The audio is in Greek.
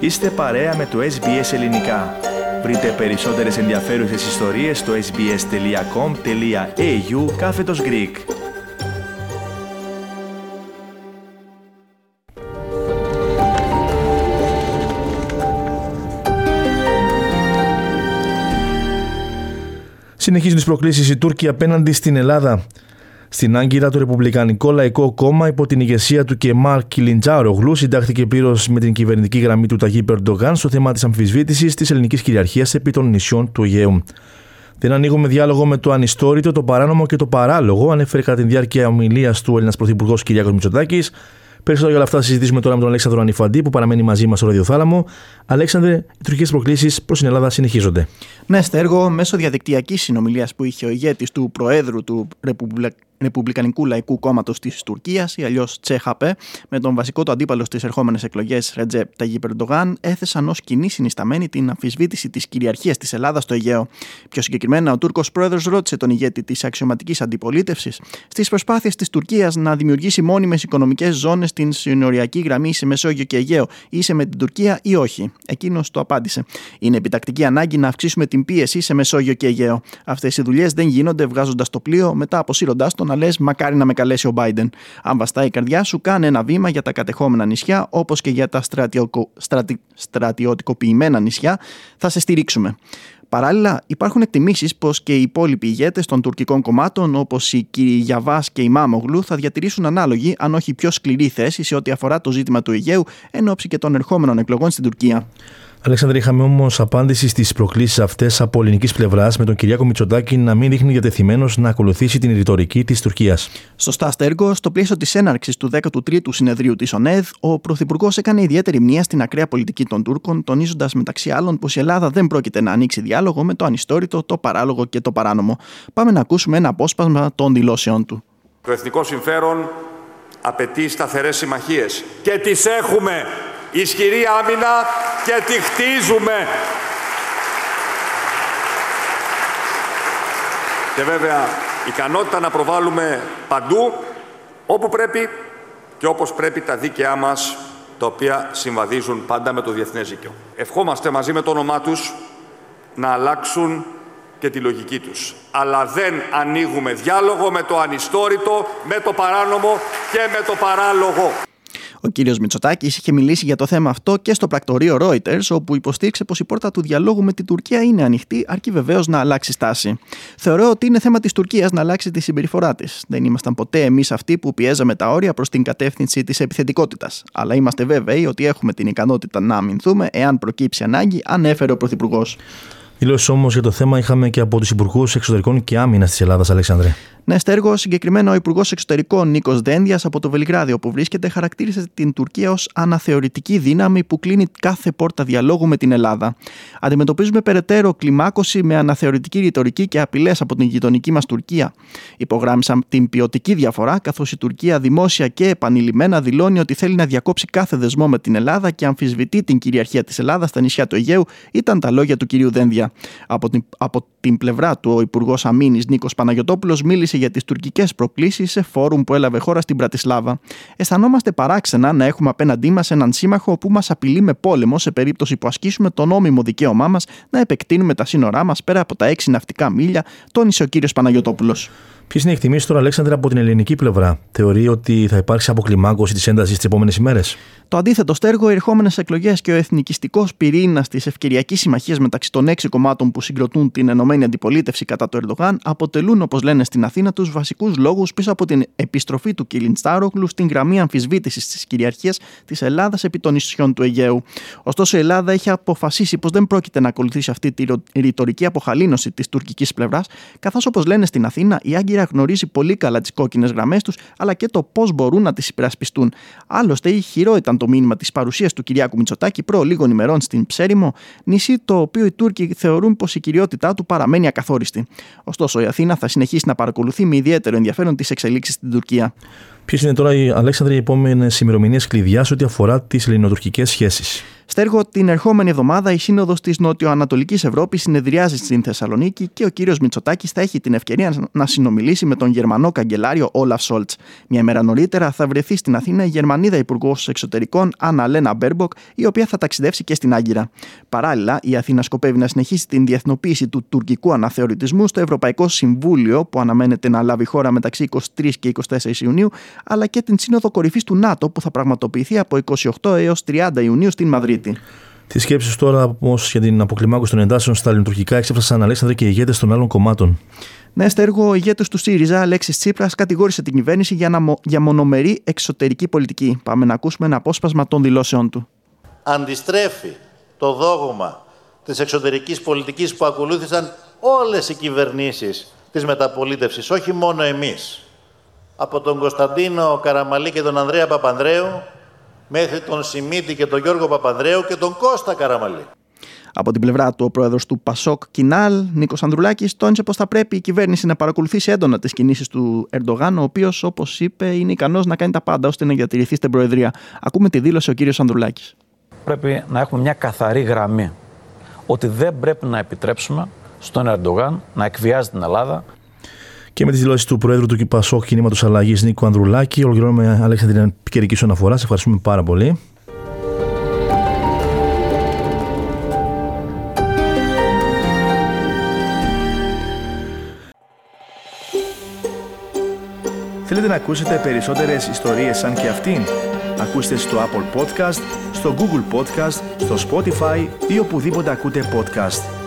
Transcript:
Είστε παρέα με το SBS Ελληνικά. Βρείτε περισσότερες ενδιαφέρουσες ιστορίες στο sbs.com.au κάθετος Greek. Συνεχίζουν τις προκλήσεις η Τούρκη απέναντι στην Ελλάδα. Στην Άγκυρα, το Ρεπουμπλικανικό Λαϊκό Κόμμα υπό την ηγεσία του Κεμάρ Κιλιντζάρογλου συντάχθηκε πλήρως με την κυβερνητική γραμμή του Ταγί Περντογάν στο θέμα της αμφισβήτησης της ελληνικής κυριαρχίας επί των νησιών του Αιγαίου. Δεν ανοίγουμε διάλογο με το ανιστόρητο, το παράνομο και το παράλογο, ανέφερε κατά τη διάρκεια ομιλίας του Έλληνας Πρωθυπουργός Κυριάκος Μητσοτάκης. Περισσότερο για όλα αυτά θα συζητήσουμε τώρα με τον Αλέξανδρο Ανιφαντή που παραμένει μαζί μας στο ραδιοθάλαμο. Αλέξανδρε, οι τουρκικές προκλήσεις προς την Ελλάδα συνεχίζονται. Ναι, Στέργο, μέσω διαδικτυακής συνομιλίας που είχε ο ηγέτης του Προέδρου του Ρεπουμπλικανικού Ρεπουμπλικανικού Λαϊκού Κόμματος της Τουρκίας, ή αλλιώς Τσέχαπε, με τον βασικό του αντίπαλο στις ερχόμενες εκλογές, Ρετζέπ Ταγί Περντογάν, έθεσαν ως κοινή συνισταμένη την αμφισβήτηση της κυριαρχίας της Ελλάδας στο Αιγαίο. Πιο συγκεκριμένα, ο Τούρκος πρόεδρος ρώτησε τον ηγέτη της αξιωματικής αντιπολίτευσης στις προσπάθειες της Τουρκίας να δημιουργήσει μόνιμες οικονομικές ζώνες στην συνοριακή γραμμή σε Μεσόγειο και Αιγαίο, είσαι με την Τουρκία ή όχι. Εκείνος το απάντησε. Είναι επιτακτική ανάγκη να αυξήσουμε την πίεση σε Μεσόγειο και Αιγαίο. Αυτές οι δουλειές δεν γίνονται βγάζοντας το πλοίο, μετά αποσύροντάς τον να λες: Μακάρι να με καλέσει ο Biden. Αν βαστάει η καρδιά σου, κάνε ένα βήμα για τα κατεχόμενα νησιά, όπως και για τα στρατιωτικο... στρατι... στρατιωτικοποιημένα νησιά. Θα σε στηρίξουμε. Παράλληλα, υπάρχουν εκτιμήσεις πως και οι υπόλοιποι ηγέτες των τουρκικών κομμάτων, όπως οι κύριοι Γιαβάς και η Μάμογλου, θα διατηρήσουν ανάλογη, αν όχι πιο σκληρή θέση σε ό,τι αφορά το ζήτημα του Αιγαίου, εν ώψη και των ερχόμενων εκλογών στην Τουρκία. Αλέξανδρε, είχαμε όμως απάντηση στις προκλήσεις αυτές από ελληνικής πλευράς, με τον Κυριάκο Μητσοτάκη να μην δείχνει διατεθειμένος να ακολουθήσει την ρητορική της Τουρκίας. Σωστά, Στέργο, στο πλαίσιο της έναρξης του 13ου συνεδρίου της ΟΝΕΔ, ο Πρωθυπουργός έκανε ιδιαίτερη μνήμα στην ακραία πολιτική των Τούρκων, τονίζοντας μεταξύ άλλων πως η Ελλάδα δεν πρόκειται να ανοίξει διάλογο με το ανιστόρητο, το παράλογο και το παράνομο. Πάμε να ακούσουμε ένα απόσπασμα των δηλώσεών του. Το εθνικό συμφέρον απαιτεί σταθερές συμμαχίες. Και τις έχουμε ισχυρή άμυνα και τη χτίζουμε. Και βέβαια ικανότητα να προβάλλουμε παντού όπου πρέπει και όπως πρέπει τα δίκαιά μας τα οποία συμβαδίζουν πάντα με το διεθνές δίκαιο. Ευχόμαστε μαζί με το όνομά τους να αλλάξουν και τη λογική τους. Αλλά δεν ανοίγουμε διάλογο με το ανιστόρητο, με το παράνομο και με το παράλογο. Ο κύριος Μητσοτάκης είχε μιλήσει για το θέμα αυτό και στο πρακτορείο Reuters, όπου υποστήριξε πως η πόρτα του διαλόγου με την Τουρκία είναι ανοιχτή, αρκεί βεβαίως να αλλάξει στάση. Θεωρώ ότι είναι θέμα της Τουρκίας να αλλάξει τη συμπεριφορά της. Δεν ήμασταν ποτέ εμείς αυτοί που πιέζαμε τα όρια προς την κατεύθυνση της επιθετικότητας. Αλλά είμαστε βέβαιοι ότι έχουμε την ικανότητα να αμυνθούμε εάν προκύψει ανάγκη, ανέφερε ο Πρωθυπουργός. Δηλώσει όμως για το θέμα είχαμε και από τους Υπουργούς Εξωτερικών και Άμυνας της Ελλάδας, Αλεξάνδρε. Ναι, στέργο, συγκεκριμένα ο Υπουργός Εξωτερικών Νίκος Δένδιας από το Βελιγράδι, όπου βρίσκεται, χαρακτήρισε την Τουρκία ως αναθεωρητική δύναμη που κλείνει κάθε πόρτα διαλόγου με την Ελλάδα. Αντιμετωπίζουμε περαιτέρω κλιμάκωση με αναθεωρητική ρητορική και απειλές από την γειτονική μας Τουρκία. Υπογράμμισαν την ποιοτική διαφορά, καθώς η Τουρκία δημόσια και επανειλημμένα δηλώνει ότι θέλει να διακόψει κάθε δεσμό με την Ελλάδα και αμφισβητεί την κυριαρχία της Ελλάδας στα νησιά του Αιγαίου, ήταν τα λόγια του κυρίου Δένδια. Από την, από την πλευρά του, ο Υπουργός Αμήνης Νίκος Παναγιοτόπουλος μίλησε για τις τουρκικές προκλήσεις σε φόρουμ που έλαβε χώρα στην Πρατισλάβα. Αισθανόμαστε παράξενα να έχουμε απέναντί μας έναν σύμμαχο που μας απειλεί με πόλεμο σε περίπτωση που ασκήσουμε το νόμιμο δικαίωμά μας να επεκτείνουμε τα σύνορά μας πέρα από τα έξι ναυτικά μίλια, τόνισε ο κύριος Παναγιοτόπουλος. Ποιες είναι οι εκτιμήσεις τώρα, Αλέξανδρα, από την ελληνική πλευρά; Θεωρεί ότι θα υπάρξει αποκλιμάκωση της έντασης τις επόμενες ημέρες; Το αντίθετο στέργο, οι ερχόμενες εκλογές και ο εθνικιστικός πυρήνας της ευκαιριακής συμμαχίας μεταξύ των έξι κομμάτων που συγκροτούν την ενωμένη αντιπολίτευση κατά το Ερντογάν αποτελούν, όπως λένε στην Αθήνα, τους βασικούς λόγους πίσω από την επιστροφή του Κιλινστάρογλου στην γραμμή αμφισβήτησης της κυριαρχίας της Ελλάδας επί των νησιών του Αιγαίου. Ωστόσο, η Ελλάδα έχει αποφασίσει πως δεν πρόκειται να ακολουθήσει αυτή τη ρητορική αποχαλήνωση της τουρκικής πλευράς, καθώς όπως λένε στην Αθήνα, η Άγκυρα γνωρίζει πολύ καλά τις κόκκινες γραμμές τους, αλλά και το πώς μπορούν να τις υπερασπιστούν. Άλλωστε, ηχηρό ήταν το μήνυμα της παρουσίας του Κυριάκου Μητσοτάκη προ λίγων ημερών στην Ψέριμο, νησί το οποίο οι Τούρκοι θεωρούν πως η κυριότητά του παραμένει ακαθόριστη. Ωστόσο, η Αθήνα θα συνεχίσει να παρακολουθεί με ιδιαίτερο ενδιαφέρον τις εξελίξεις στην Τουρκία. Ποιες είναι τώρα, οι, Αλέξανδροι, οι επόμενες ημερομηνίες κλειδιά σε ό,τι αφορά τις ελληνοτουρκικές σχέσεις; Στέργο, την ερχόμενη εβδομάδα η Σύνοδος της Νοτιοανατολικής Ευρώπης συνεδριάζει στην Θεσσαλονίκη και ο κύριος Μητσοτάκης θα έχει την ευκαιρία να συνομιλήσει με τον Γερμανό καγκελάριο Όλαφ Σόλτς. Μια μέρα νωρίτερα θα βρεθεί στην Αθήνα η Γερμανίδα Υπουργός Εξωτερικών Άννα Λένα Μπέρμποκ, η οποία θα ταξιδεύσει και στην Άγκυρα. Παράλληλα, η Αθήνα σκοπεύει να συνεχίσει την διεθνοποίηση του τουρκικού αναθεωρητισμού στο Ευρωπαϊκό Συμβούλιο, που αναμένεται να λάβει χώρα μεταξύ 23 και 24 Ιουνίου, αλλά και την Σύνοδο Κορυφής του ΝΑΤΟ, που θα πραγματοποιηθεί από 28 έως 30 Ιουνίου στην Μαδρίτη. Τι σκέψεις τώρα όμως για την αποκλιμάκωση των εντάσεων στα ελληνοτουρκικά εξέφρασαν Αλέξανδρε και ηγέτες των άλλων κομμάτων. Ναι, στέργο, ο ηγέτη του ΣΥΡΙΖΑ, Αλέξης Τσίπρας, κατηγόρησε την κυβέρνηση για, να, για μονομερή εξωτερική πολιτική. Πάμε να ακούσουμε ένα απόσπασμα των δηλώσεών του. Αντιστρέφει το δόγμα της εξωτερικής πολιτικής που ακολούθησαν όλες οι κυβερνήσεις της μεταπολίτευσης, όχι μόνο εμείς. Από τον Κωνσταντίνο Καραμαλή και τον Ανδρέα Παπανδρέου μέχρι τον Σιμίτη και τον Γιώργο Παπανδρέου και τον Κώστα Καραμαλή. Από την πλευρά του, ο πρόεδρος του Πασόκ Κινάλ, Νίκος Ανδρουλάκης, τόνισε πως θα πρέπει η κυβέρνηση να παρακολουθήσει έντονα τις κινήσεις του Ερντογάν, ο οποίος, όπως είπε, είναι ικανός να κάνει τα πάντα ώστε να διατηρηθεί στην Προεδρία. Ακούμε τη δήλωση ο κύριος Ανδρουλάκης. Πρέπει να έχουμε μια καθαρή γραμμή ότι δεν πρέπει να επιτρέψουμε στον Ερντογάν να εκβιάζει την Ελλάδα, και με τις δηλώσεις του Προέδρου του Κυπασόκ Κινήματος Αλλαγής Νίκο Ανδρουλάκη, ολοκληρώνουμε Αλέξανδρη την επικαιρική σου αναφορά. Σε ευχαριστούμε πάρα πολύ. Θέλετε να ακούσετε περισσότερες ιστορίες σαν και αυτήν; Ακούστε στο Apple Podcast, στο Google Podcast, στο Spotify ή οπουδήποτε ακούτε podcast.